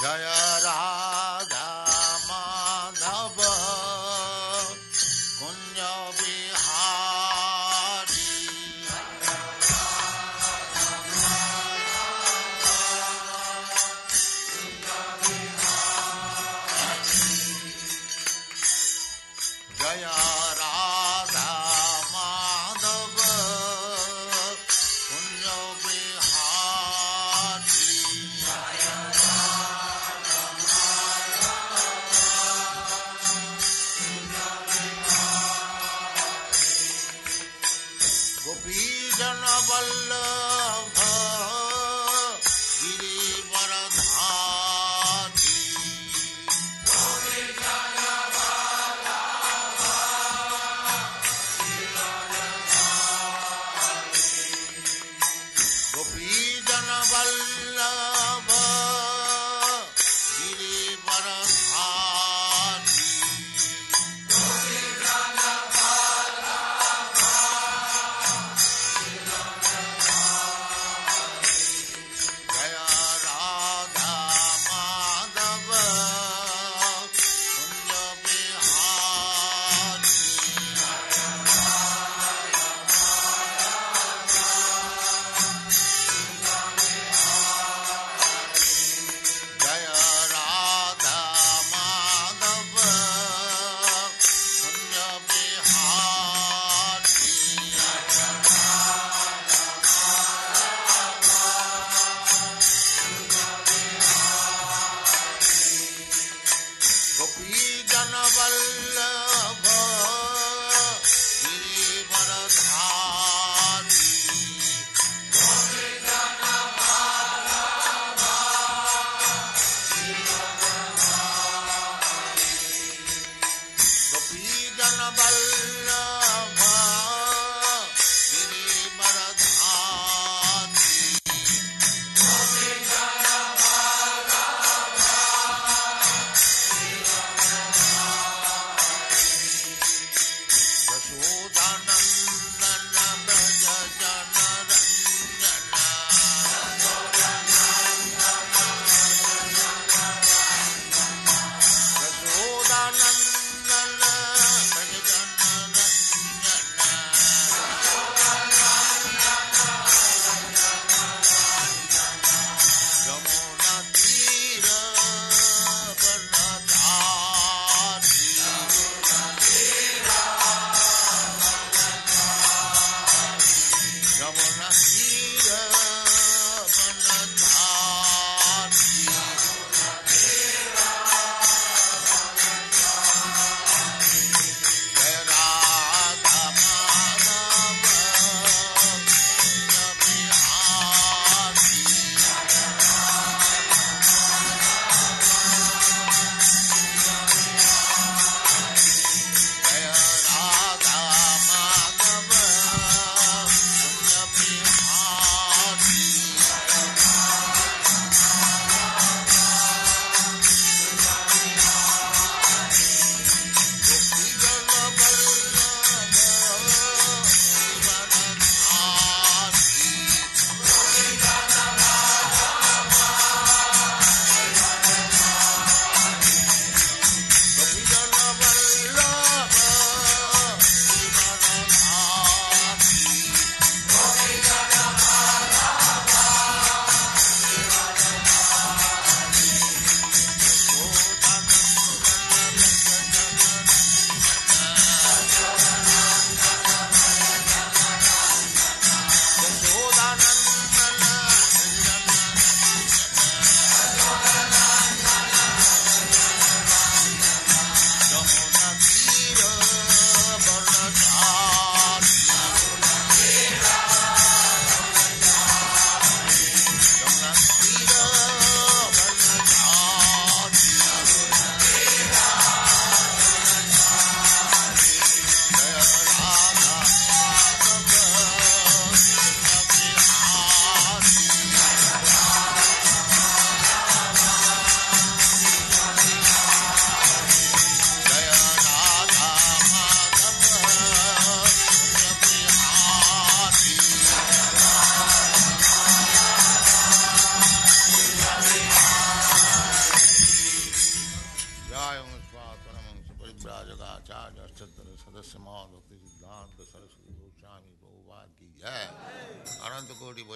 जय राधा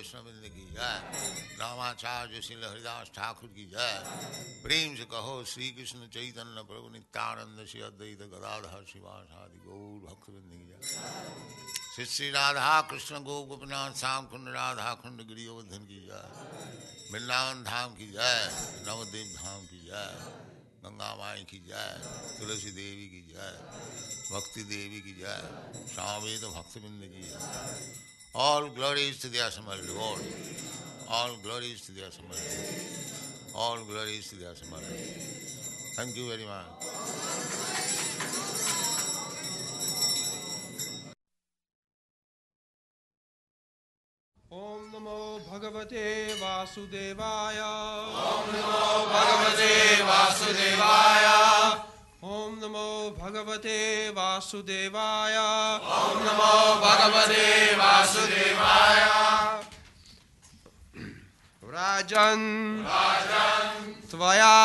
कोटि वैष्णविंद की जय रामाचार्य श्री हरिदास ठाकुर की जय प्रेम से कहो श्री कृष्ण चैतन्य प्रभु नित्यानंद श्री अद्वैत गदाधर शिवासादि गौर भक्तविंद की जय। श्री श्री राधा कृष्ण गो गोपनाथ श्याम कुंड राधा कुंड गिरिवर्धन की जय। वृंदावन धाम की जय नवदेव धाम की जय, गंगा माई की जय, तुलसी देवी की जय भक्ति देवी की जय सावेद भक्तबिंद की जय। All glories to the assembled Lord. All glories to the assembled. All glories to the assembled. Thank you very much. ॐ नमो भगवते वासुदेवाय भगवते वासुदेवाय ॐ नमो भगवते वासुदेवाय। ॐ नमो भगवते वासुदेवाय। राजन् त्वया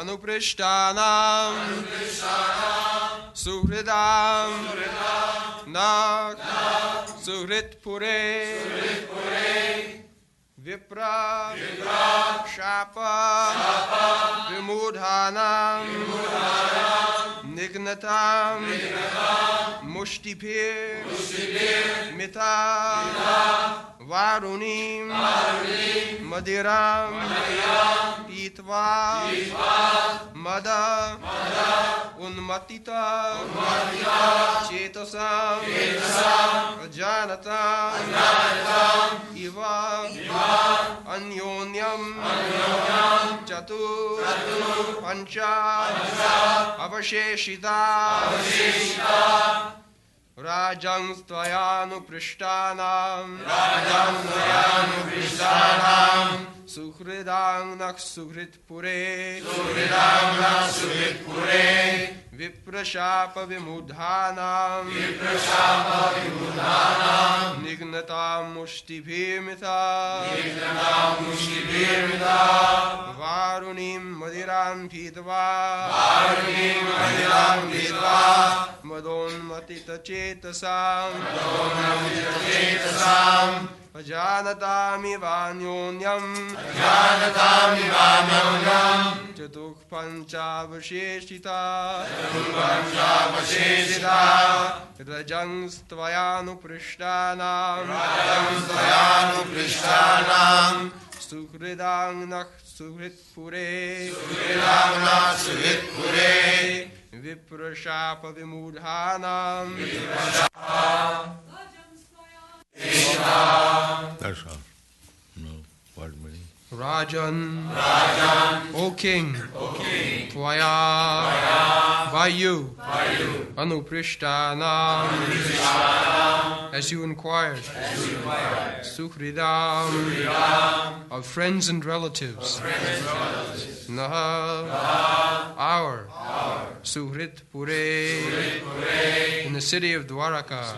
अनुपृष्टानां सुहृदां न सुहृत्पुरे। Vipra, Vipra Shapa, Shapa Vimudhanam, Vimudhanam Nignatam, Nignatam Mita, Mita वारुणीं। मदिरां। पीत्वा। मद। उन्मत्तित। चेतसां। जानताम् इव। अन्योन्यं। चतुर् पञ्च। अवशेषिता। राजंस्त्वयानुपृष्टानाम् राजंस्त्वयानुपृष्टानाम् सुहृदां नः सुहृत्पुरे। सुहृदां नः सुहृत्पुरे। विप्रशापविमूढानाम् विप्रशापविमूढानाम् निघ्नतां मुष्टिभीमिता। वारुणीं मदिरां भीत्वा। वारुणीं मदिरां भीत्वा। तदोन्मतितचेतसाम् अजानतामिवान्योन्यम्। चतुःपञ्चावशेषिता। रजंस्त्वयानुपृष्टानाम्। सुहृदाङ्गः सुहृत्पुरे। सुहृदाङ्गः सुहृत्पुरे। विप्रशापविमूढानां That's all. No, what meaning? Rajan, O King, o Tvaya, by you, Anuprishtanam, as you inquired, Suhridam, of friends and relatives, Naha, our, Suhrit Pure, in the city of Dwaraka,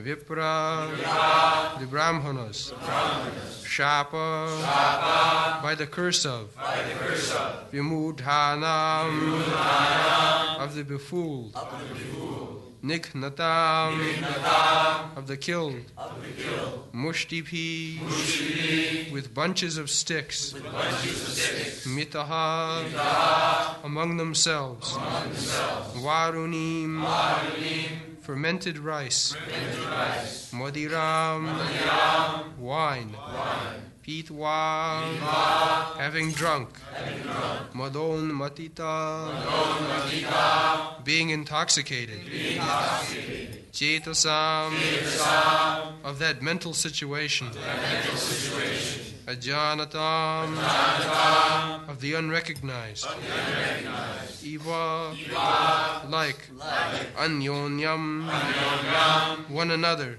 Vipra, the Brahmanas, Shapa, by the curse of, Vimudhanam, of the befooled, Niknatam, of the killed, Mushtipi, with bunches of sticks, Mitaha, among themselves, Warunim, fermented rice, Madiram, wine, Pitwa, having drunk, Madon Matita, being intoxicated, Chetasam, of that mental situation, Ajanatam, of the unrecognized, Eva, like, Anyonyam, one another,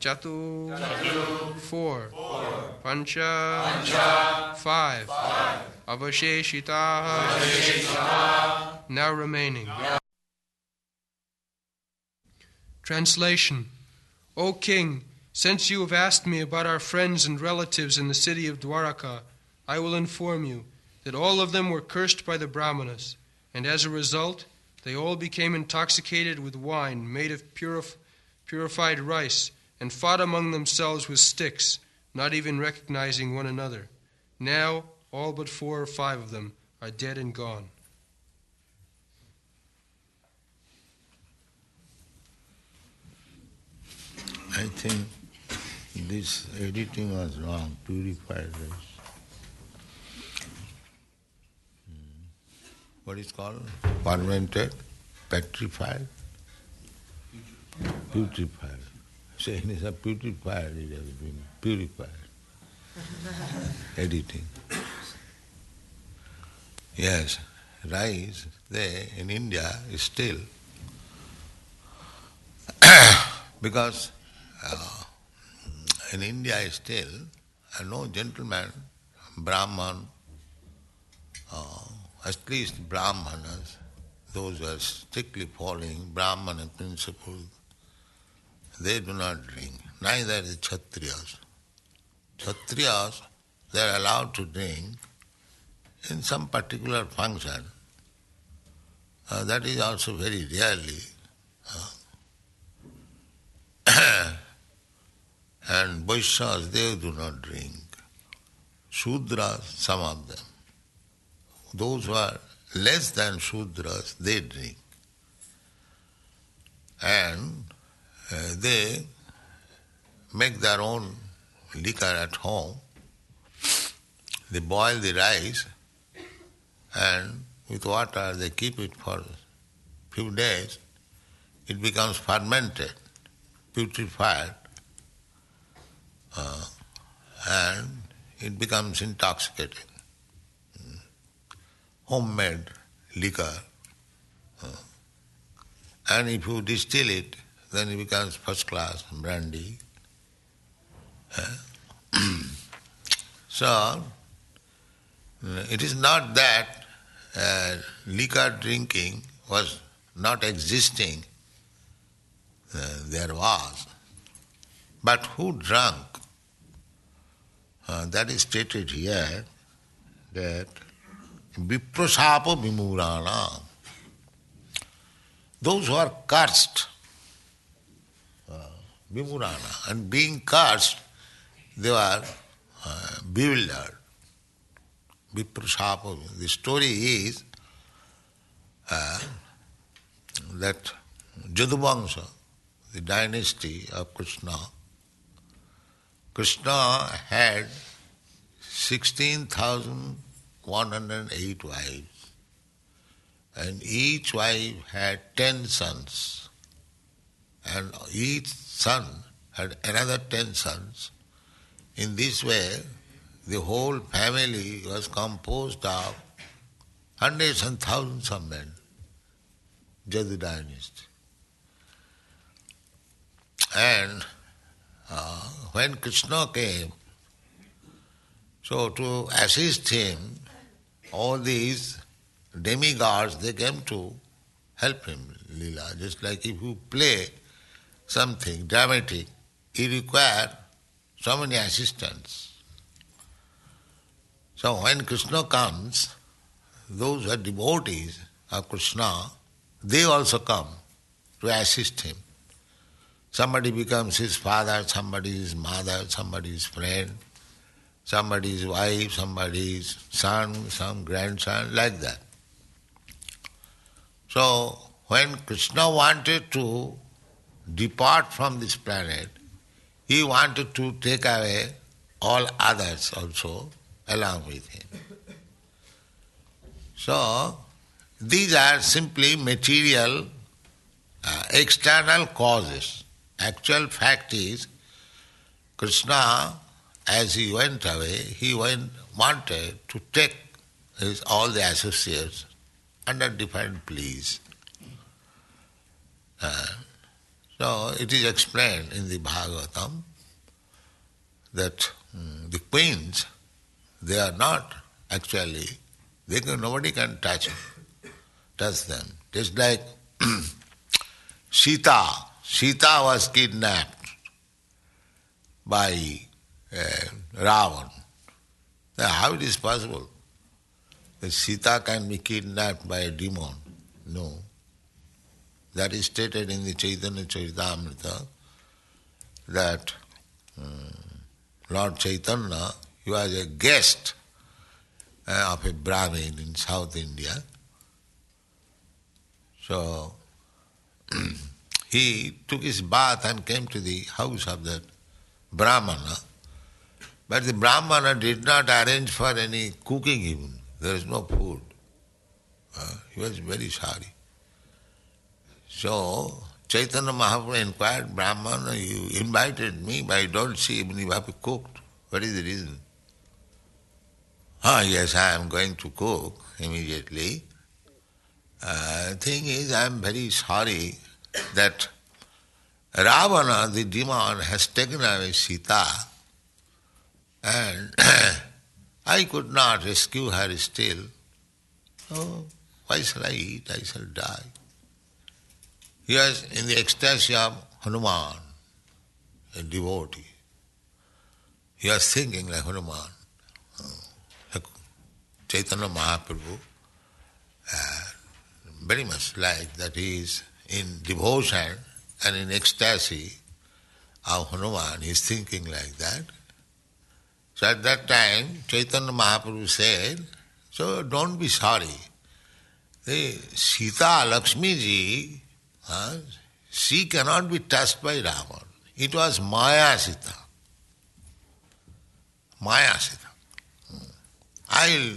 Chatu, four, Pancha, five, Avasheshita, now remaining. Translation. O King, since you have asked me about our friends and relatives in the city of Dwaraka, I will inform you that all of them were cursed by the Brahmanas, and as a result, They all became intoxicated with wine made of purif- purified rice and fought among themselves with sticks, not even recognizing one another. Now, all but four or five of them are dead and gone. I think this editing was wrong, purified rice. Hmm. What is called? Fermented, petrified, putrefied. Saying is a putrefied, it has been purified. editing. Yes, rice there in India is still because uh, in India still no gentleman, Brahman, uh, at least Brahmanas, those who are strictly following Brahmana principles, they do not drink. Neither the Kshatriyas. Kshatriyas, they are allowed to drink in some particular function. Uh, that is also very rarely. Uh, and Vaishyas, they do not drink. Shudras, some of them. Those who are less than Shudras, they drink. And uh, they make their own liquor at home. They boil the rice and with water they keep it for few days. It becomes fermented, putrefied, uh, and it becomes intoxicating. Mm. Homemade liquor. Uh, and if you distill it, then it becomes first class brandy. Uh, so, it is not that uh, liquor drinking was not existing, uh, there was. But who drank? Uh, that is stated here that viprasapa vimurana, those who are cursed, uh, vimurana, and being cursed, they are uh, bewildered. Viprasapa. The story is uh, that Jaduvamsa, the dynasty of Krishna, Krishna had 16,108 wives, and each wife had 10 sons, and each son had another 10 sons. In this way, the whole family was composed of hundreds and thousands of men, Jadu dynasty. And uh, when Krishna came, so to assist him, all these demigods, they came to help him, Lila. Just like if you play something dramatic, you require so many assistants. So when Krishna comes, those who are devotees of Krishna, they also come to assist him. Somebody becomes his father, somebody his mother, somebody his friend, somebody his wife, somebody son, some grandson, like that. So when Krishna wanted to depart from this planet, he wanted to take away all others also along with him. So, these are simply material, uh, external causes. Actual fact is, Krishna, as he went away, he went, wanted to take his, all the associates under different pleas. Uh, so it is explained in the Bhagavatam that um, the queens, they are not actually, they can, nobody can touch, touch them. Just like Sita, Sita was kidnapped by uh, Ravan. Now how it is possible that Sita can be kidnapped by a demon? No. that is stated in the Chaitanya Charitamrita that um, Lord Chaitanya, he was a guest uh, of a Brahmin in South India. So he took his bath and came to the house of that Brahmana. But the Brahmana did not arrange for any cooking even. There is no food. Uh, he was very sorry. So Chaitanya Mahaprabhu inquired, Brahmana, you invited me, but I don't see even you cooked. What is the reason? Ah, yes, I am going to cook immediately. Uh, thing is, I am very sorry that Ravana, the demon, has taken away Sita and I could not rescue her still. Oh, why shall I eat? I shall die. He was in the ecstasy of Hanuman, a devotee. He was thinking like Hanuman. Like Chaitanya Mahaprabhu, very much like that he is in devotion and in ecstasy of Hanuman. He is thinking like that. So at that time, Chaitanya Mahaprabhu said, so don't be sorry. The Sita Lakshmi ji, uh, she cannot be touched by Ravan. It was Maya Sita. Maya Sita. I'll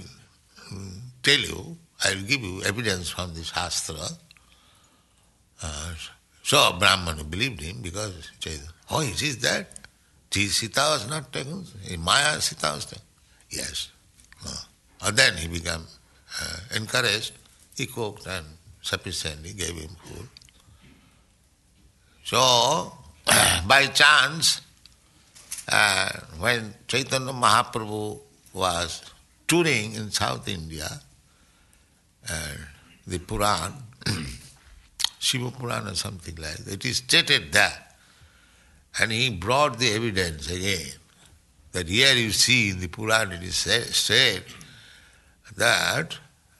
tell you, I'll give you evidence from the Shastra. Uh, so Brahmana believed him because, oh, it is that? Sita was not taken, Maya Sita was taken. Yes. No. And then he became uh, encouraged, he cooked and sufficiently gave him food. So, by chance, uh, when Chaitanya Mahaprabhu was touring in South India, uh, the Puran, Shiva Puran or something like that, it is stated there. And he brought the evidence again. That here you see in the Purana it is said that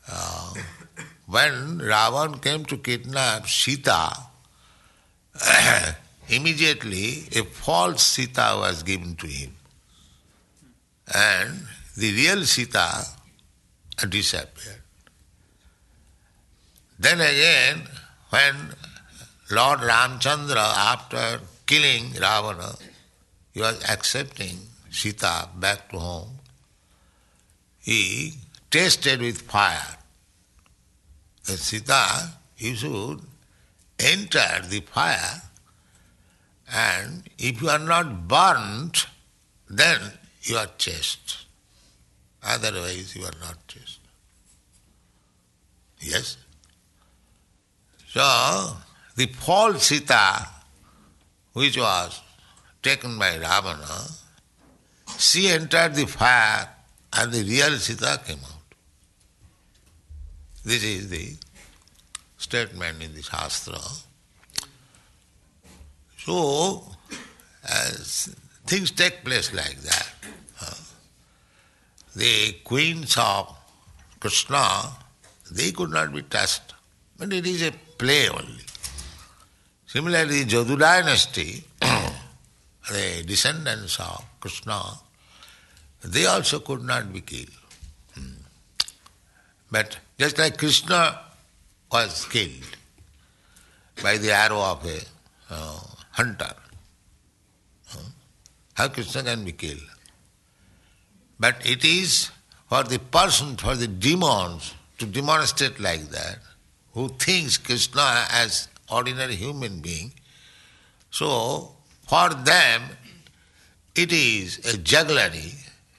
uh, when Ravan came to kidnap Sita, immediately a false Sita was given to him. And the real Sita disappeared. Then again, when Lord Ramchandra, after killing Ravana, he was accepting Sita back to home. He tasted with fire. And Sita, you should enter the fire and if you are not burnt, then you are chaste. Otherwise you are not chaste. Yes? So, the false Sita, which was taken by Ravana, she entered the fire and the real Sita came out. This is the statement in the Shastra. So, as things take place like that, the queens of Krishna, they could not be touched. But it is a play only. Similarly, Jadu dynasty, the descendants of Krishna, they also could not be killed. Hmm. But just like Krishna was killed by the arrow of a uh, hunter, how Krishna can be killed? But it is for the person, for the demons to demonstrate like that, who thinks Krishna as ordinary human being. So, for them, it is a jugglery.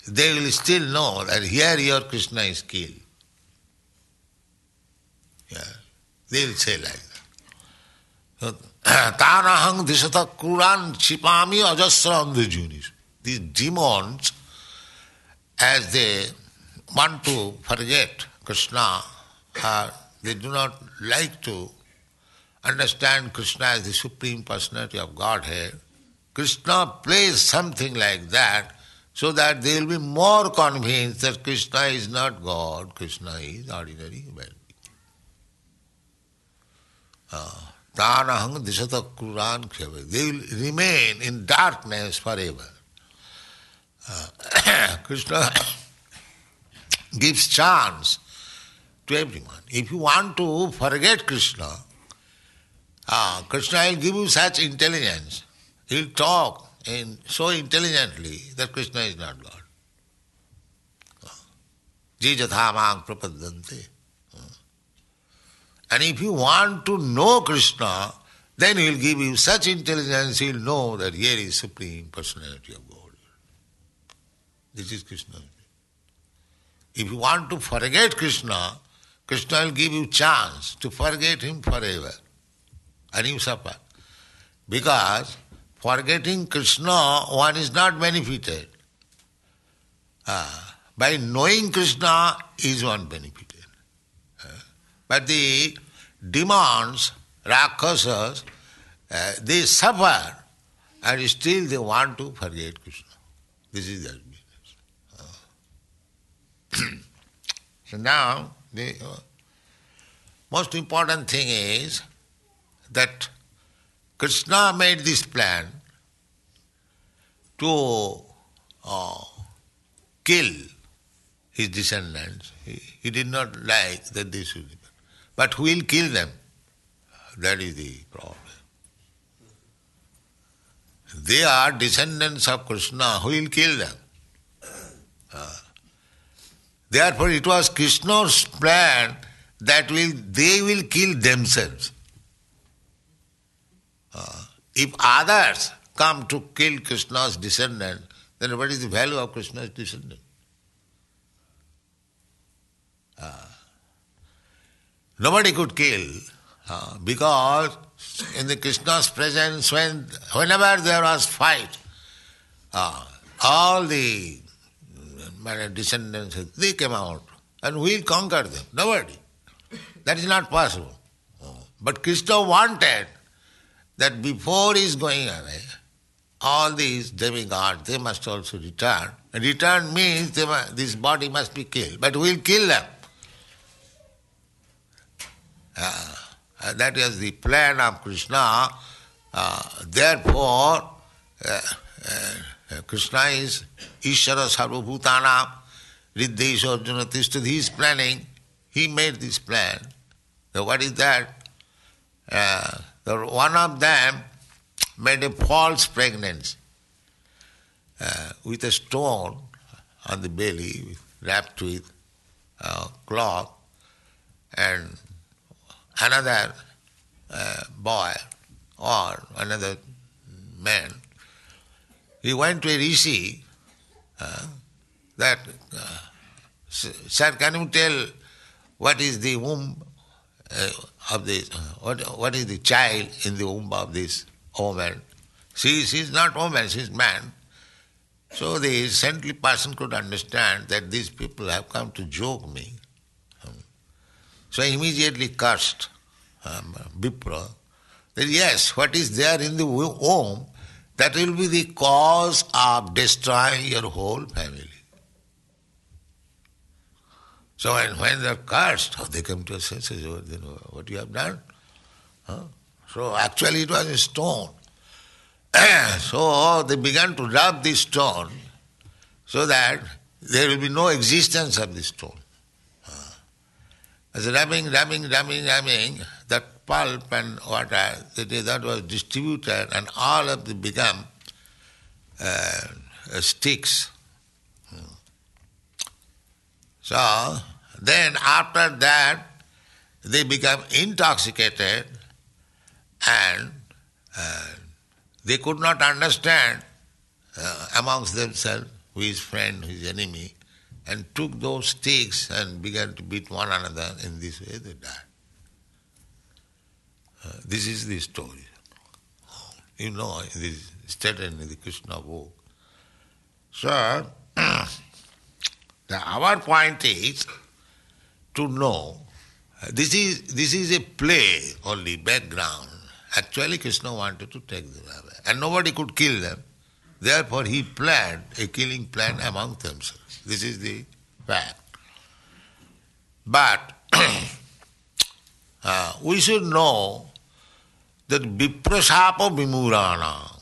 They will still know that here your Krishna is killed. Yeah. They will say like that. Tanahang dishata kuran chipami ajasra andhajunis. These demons, as they want to forget Krishna, are, they do not like to understand Krishna as the Supreme Personality of Godhead, Krishna plays something like that so that they will be more convinced that Krishna is not God, Krishna is ordinary human. Uh, tanahang disata kuran They will remain in darkness forever. Uh, Krishna gives chance to everyone. If you want to forget Krishna, uh, Krishna will give you such intelligence. He will talk in so intelligently that Krishna is not God. Jijathamang prapadante. And if you want to know Krishna, then he will give you such intelligence, he will know that here is Supreme Personality of God. This is Krishna. If you want to forget Krishna, Krishna will give you chance to forget him forever. And you suffer. Because forgetting Krishna, one is not benefited. Uh, by knowing Krishna is one benefited. Uh, but the demons, Rakshasas, uh, they suffer and still they want to forget Krishna. This is their business. so now, the uh, most important thing is that Krishna made this plan to uh, kill his descendants. He, he, did not like that they should. But who will kill them? That is the problem. They are descendants of Krishna. Who will kill them? Uh, therefore, it was Krishna's plan that will they will kill themselves. Uh, if others come to kill Krishna's descendant, then what is the value of Krishna's descendant? Uh, nobody could kill uh, because in the Krishna's presence, when whenever there was fight, uh, all the uh, descendants they came out and we'll conquer them. Nobody. That is not possible. But Krishna wanted that before he is going away, all these demigods, they must also return. Return means must, this body must be killed, but we'll kill them. Uh, that is the plan of Krishna. Uh, therefore, uh, uh Krishna is Ishara Sarvabhutana, Riddhesha Arjuna Tishtad. He is planning, he made this plan. So what is that? Uh, one of them made a false pregnancy uh, with a stone on the belly wrapped with uh, cloth and another uh, boy or another man, he went to a rishi uh, that, uh, sir, can you tell what is the womb uh, of this, uh, what, what is the child in the womb of this woman? She, she is not woman, she is man. So the saintly person could understand that these people have come to joke me. So I immediately cursed um, Vipra that yes, what is there in the womb, that will be the cause of destroying your whole family. So when, when they're cursed, they come to a senses, know, what you have done. Huh? So actually it was a stone. so they began to rub this stone so that there will be no existence of this stone. As rubbing, rubbing, rubbing, rubbing, that pulp and water, that, was distributed and all of them become uh, sticks. So, then after that, they become intoxicated and uh, they could not understand uh, amongst themselves who is friend, who is enemy and took those sticks and began to beat one another. In this way, they died. This is the story. You know, this is stated in the Krishna book. So, the, our point is to know this is this is a play only background. Actually, Krishna wanted to take them away, and nobody could kill them. Therefore, he planned a killing plan among themselves. This is the fact. But uh, we should know that viprasapa vimurana.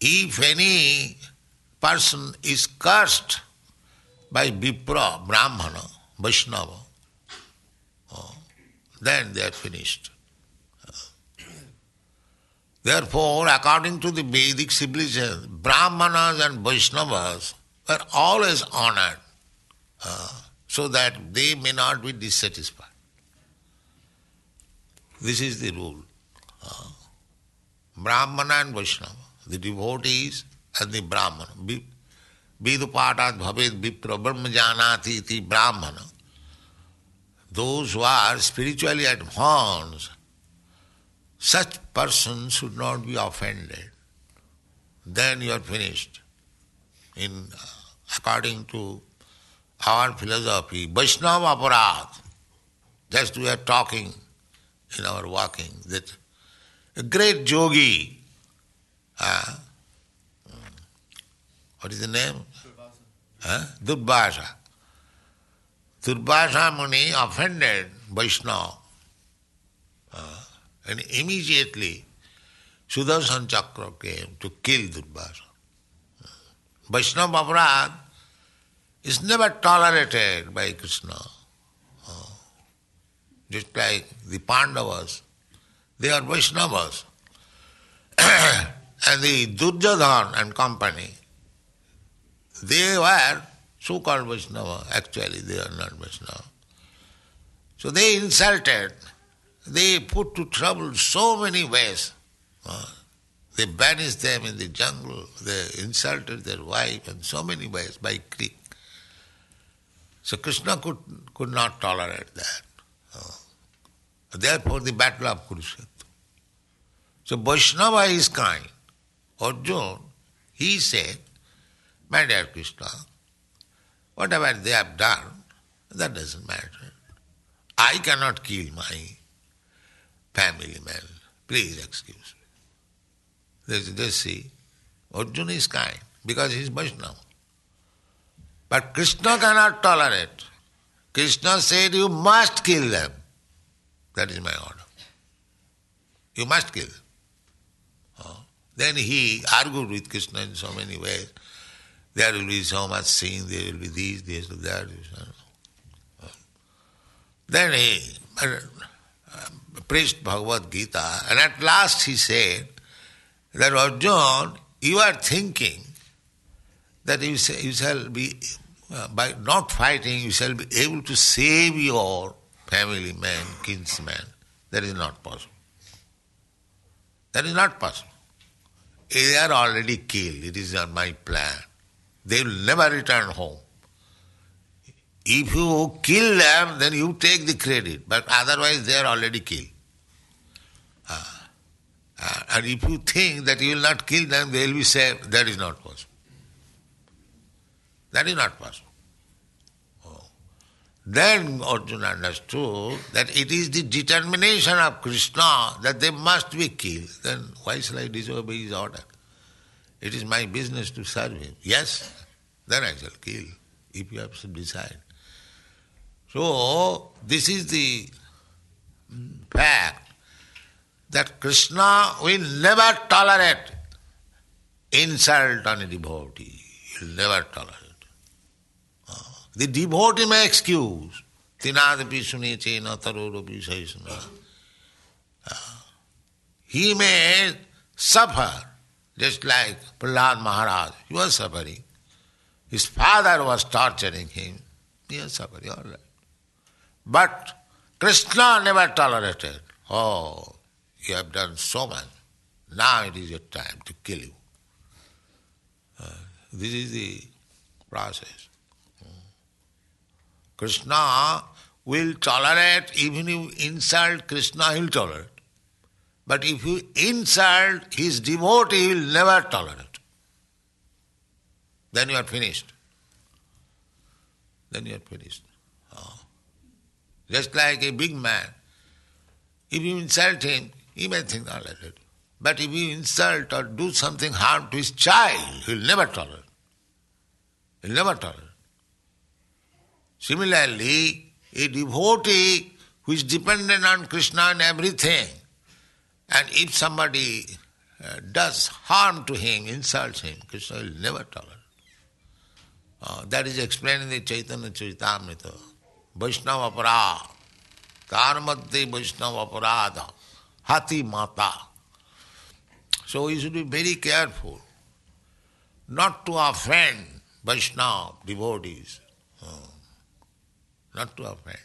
If any person is cursed by Vipra, Brahmana, Vaishnava, then they are finished. Therefore, according to the Vedic civilization, Brahmanas and Vaishnavas were always honored so that they may not be dissatisfied. This is the rule. Uh, Brahmana and Vaishnava, the devotees and the Brahmana. Vidupatat bhaved vipra brahma janati iti Brahmana. Those who are spiritually advanced, such persons should not be offended. Then you are finished. In according to our philosophy, Vaishnava aparat, just we are talking in our walking, that a great yogi, uh, what is the name? Huh? Durvasa. Durvasa Muni offended Vaishnava. Uh, and immediately Sudarshan Chakra came to kill Durvasa. Vaishnava Aparad is never tolerated by Krishna. Just like the Pandavas, they are Vaishnavas. and the Duryodhan and company, they were so-called Vaishnava. Actually, they are not Vaishnava. So they insulted, they put to trouble so many ways. Uh, they banished them in the jungle, they insulted their wife in so many ways by creek. So Krishna could, could not tolerate that. Therefore, the battle of Kurukshetra. So Vaishnava is kind. Arjuna, he said, My dear Krishna, whatever they have done, that doesn't matter. I cannot kill my family man. Please excuse me. They, they see, Arjuna is kind because he is Vaishnava. But Krishna cannot tolerate. Krishna said, You must kill them. That is my order. You must kill. Then he argued with Krishna in so many ways. There will be so much sin, there will be this, this, that. Then he uh, preached Bhagavad Gita, and at last he said that Arjuna, you are thinking that you, you shall be, uh, by not fighting, you shall be able to save your family man, kinsman. That is not possible. That is not possible. They are already killed. It is not my plan. They will never return home. If you kill them, then you take the credit, but otherwise they are already killed. Uh, uh, and if you think that you will not kill them, they will be saved, that is not possible. That is not possible. Then Arjuna understood that it is the determination of Krishna that they must be killed. Then why shall I disobey his order? It is my business to serve him. Yes, then I shall kill, if you have to decide. So, this is the mm, fact that Krishna will never tolerate insult on a devotee. He will never tolerate. The devotee may excuse. Tinadapi suniche na tarorapi saisana. He may suffer, just like Prahlad Maharaj. He was suffering. His father was torturing him. He was suffering, all right. But Krishna never tolerated. Oh, you have done so much. Now it is your time to kill you. Uh, this is the process. Krishna will tolerate, even if you insult Krishna, he will tolerate. But if you insult his devotee, he will never tolerate. Then you are finished. Then you are finished. Oh. Just like a big man. If you insult him, he may think ah, not like it. But if you insult or do something harm to his child, he will never tolerate. He will never tolerate. Similarly, a devotee who is dependent on Krishna and everything. And if somebody uh, does harm to him, insults him, Krishna will never tolerate. Uh, that is explained in the Chaitanya Charitamrita. Vaishnava aparad. Karmadde Vaishnava aparada. Hati mata. So we should be very careful not to offend Vaishnava devotees. Uh, not to offend.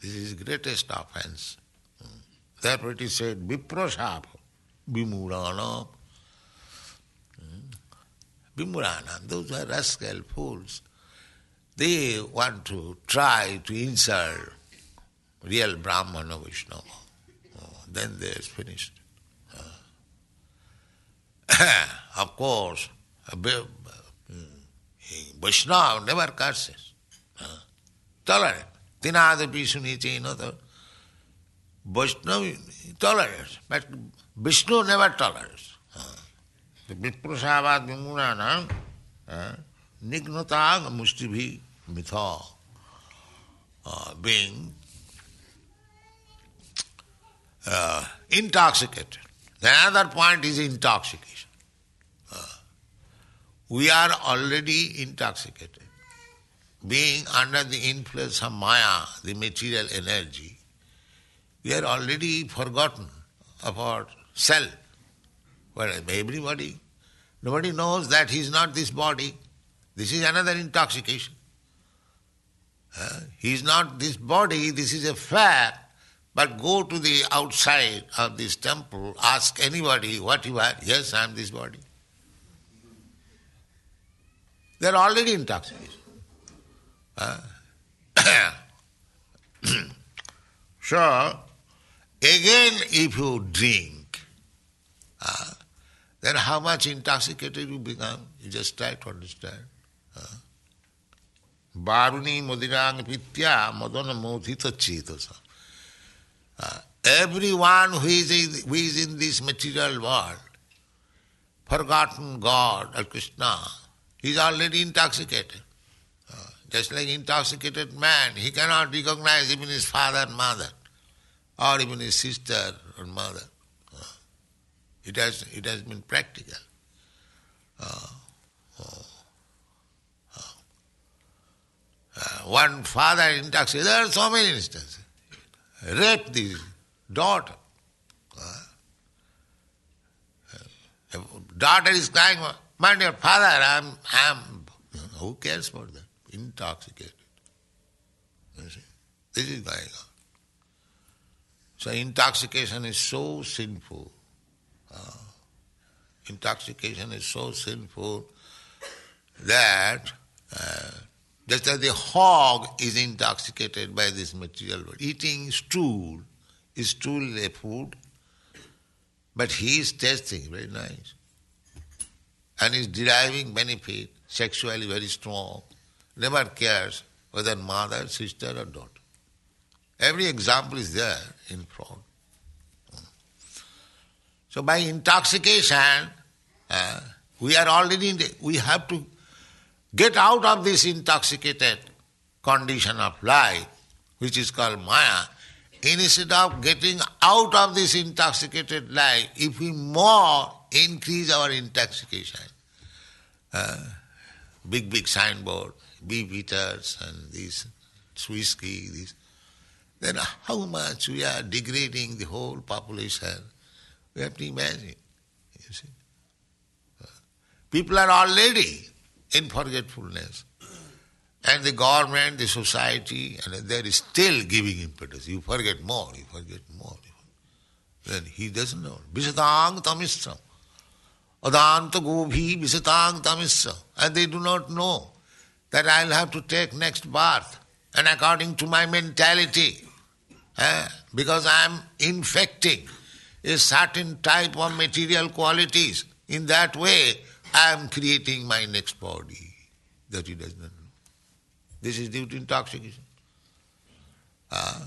This is greatest offense. Therefore it is said, Viprasapa, Vimurana. Vimurana, those are rascal fools. They want to try to insult real Brahmana Vaishnava. Uh, then they are finished. Of course, Vaishnava never curses. Uh, भी मिथा being uh, intoxicated. The other point is intoxication. Uh, we are already intoxicated. Being under the influence of Maya, the material energy, we are already forgotten of our self. Well, everybody, nobody knows that he is not this body. This is another intoxication. Uh, he is not this body, this is a fact. But go to the outside of this temple, ask anybody what you are. Yes, I am this body. They are already intoxicated. Uh, so, again, if you drink, uh, then how much intoxicated you become? You just try to understand. Varuni mudirang pitya madana modhita chetasa. Everyone who is, in, who is in this material world, forgotten God or Krishna, is already intoxicated. Uh, just like intoxicated man, he cannot recognize even his father and mother, or even his sister or mother. It has, it has been practical. Uh, uh, uh, one father intoxicated, there are so many instances. Rape the daughter. daughter is crying, my dear father, I'm, I'm, who cares for that? Intoxicated. You see? This is going on. So intoxication is so sinful. Uh, intoxication is so sinful that uh, just as the hog is intoxicated by this material world, eating stool, is stool a food? But he is tasting very nice. And is deriving benefit, sexually very strong, never cares whether mother, sister or daughter. Every example is there in front. So by intoxication, uh, we are already, the, we have to get out of this intoxicated condition of life, which is called Maya. Instead of getting out of this intoxicated life, if we more increase our intoxication, uh, big, big signboard, beef eaters and these whiskey, these, then how much we are degrading the whole population we have to imagine. You see. People are already in forgetfulness. And the government, the society, and there is still giving impetus. You forget more, you forget more. Then he doesn't know. Visatang tamisra. Adanta gobhi visatang tamisra. And they do not know that I'll have to take next bath. And according to my mentality, eh, because I'm infecting a certain type of material qualities. In that way, I am creating my next body that he does not know. This is due to intoxication. Uh,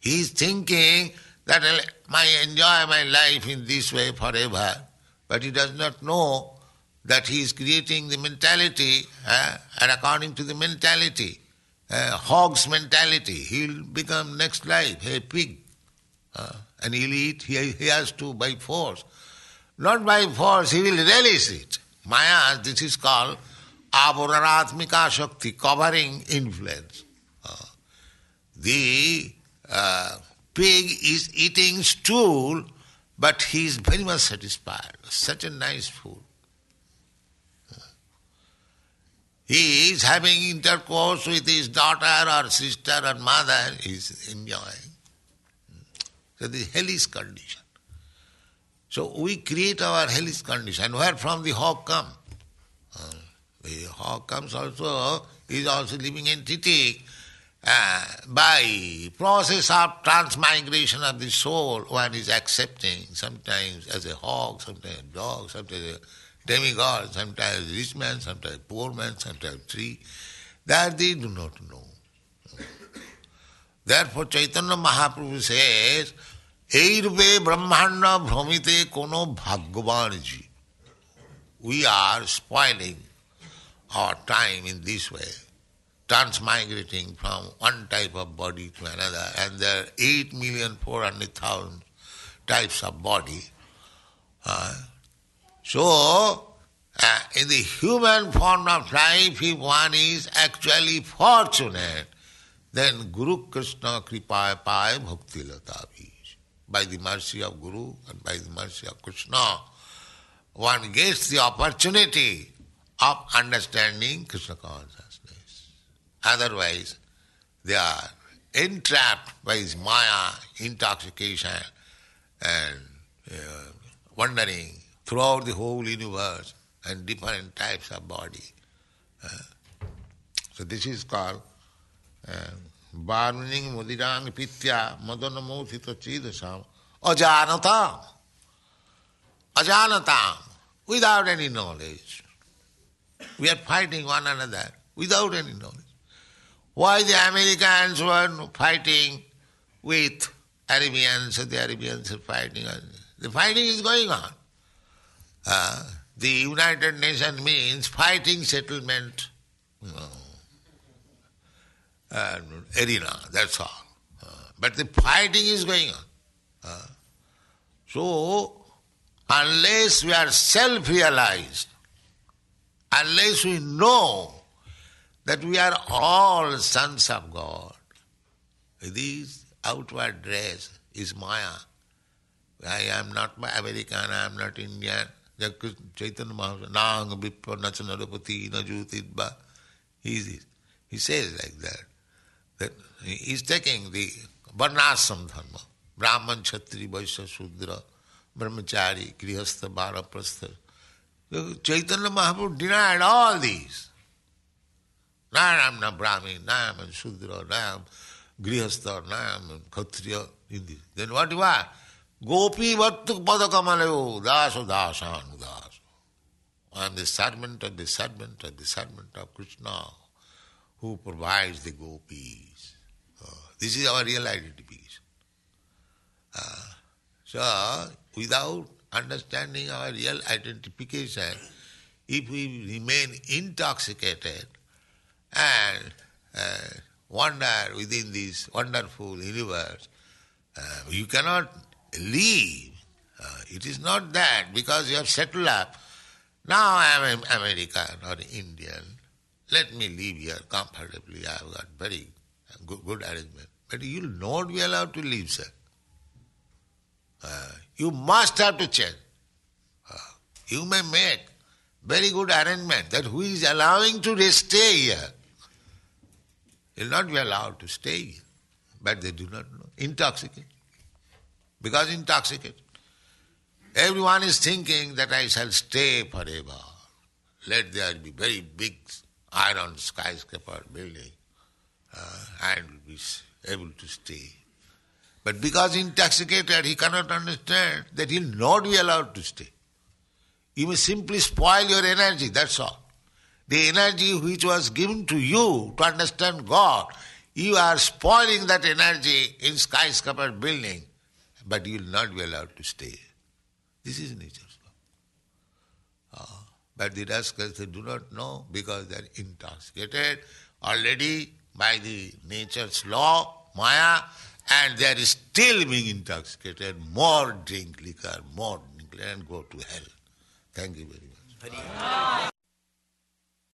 he is thinking that I enjoy my life in this way forever, but he does not know that he is creating the mentality, uh, and according to the mentality, a hog's mentality. He'll become next life a pig. Uh, and he'll eat, he, he has to by force. Not by force, he will relish it. Maya, this is called avaranatmika shakti, covering influence. The uh, pig is eating stool, but he is very much satisfied. Such a nice food. He is having intercourse with his daughter or sister or mother, he is enjoying. So the hellish condition. So we create our hellish condition. Where from the hawk come? Uh, the hawk comes also, he is also living in entity. Uh, by process of transmigration of the soul, one is accepting sometimes as a hog, sometimes a dog, sometimes a demigod, sometimes rich man, sometimes poor man, sometimes tree. That they do not know. Therefore Chaitanya Mahaprabhu says, এই রূপে ব্রহ্মাণ্ড ভ্রমিতে কোনো ভাগ্যবান জীব we are spoiling our time in this way, transmigrating from one type of body to another, and there are 8,400,000 types of body. Uh, so, uh, in the human form of life, if one is actually fortunate, then Guru Krishna Kripa Pai Bhakti Lata By the mercy of Guru and by the mercy of Krishna, one gets the opportunity of understanding Krishna consciousness. Otherwise, they are entrapped by his maya, intoxication, and uh, wandering throughout the whole universe and different types of body. Uh, so this is called Varmaning Mudirang Pitya Madana Mothita Chidasam Ajanata. Ajanata, without any knowledge. We are fighting one another without any knowledge. Why the Americans were fighting with Arabians, the Arabians are fighting. The fighting is going on. Uh, the United Nations means fighting settlement uh, arena, that's all. Uh, but the fighting is going on. Uh, so, unless we are self realized, unless we know that we are all sons of God, this outward dress is Maya. I am not American, I am not Indian. Chaitanya Mahaprabhu, Nang Najutidba. He, he says like that. That he is taking the Varnashram Dharma. Brahman, Kshatri, Vaishya, Shudra, Brahmachari, Grihastha, Vanaprastha. Chaitanya Mahaprabhu denied all these. Now I am not Brahmin, now I am Shudra, now I am Grihastha, now I am what you are? Gopi Vattuk Padakamalayо, Daso Dasanu Daso. I the servant of the servant of the servant of Krishna who provides the gopis. Uh, this is our real identification. Uh, so, without understanding our real identification, if we remain intoxicated and uh, wander within this wonderful universe, uh, you cannot leave. Uh, it is not that because you have settled up. Now I am American or Indian. Let me live here comfortably. I have got very good, good arrangement. But you will not be allowed to leave, sir. Uh, you must have to change. Uh, you may make very good arrangement that who is allowing to stay here will not be allowed to stay. But they do not know. Intoxicated. Because intoxicated. Everyone is thinking that I shall stay forever. Let there be very big iron skyscraper building uh, and be able to stay. But because intoxicated, he cannot understand that he will not be allowed to stay. You may simply spoil your energy, that's all. The energy which was given to you to understand God, you are spoiling that energy in skyscraper building, but you will not be allowed to stay. This is nature's law. Uh, but the rascals they do not know because they are intoxicated. Already by the nature's law, Maya, and they are still being intoxicated. More drink liquor, more drink, and go to hell. Thank you very much.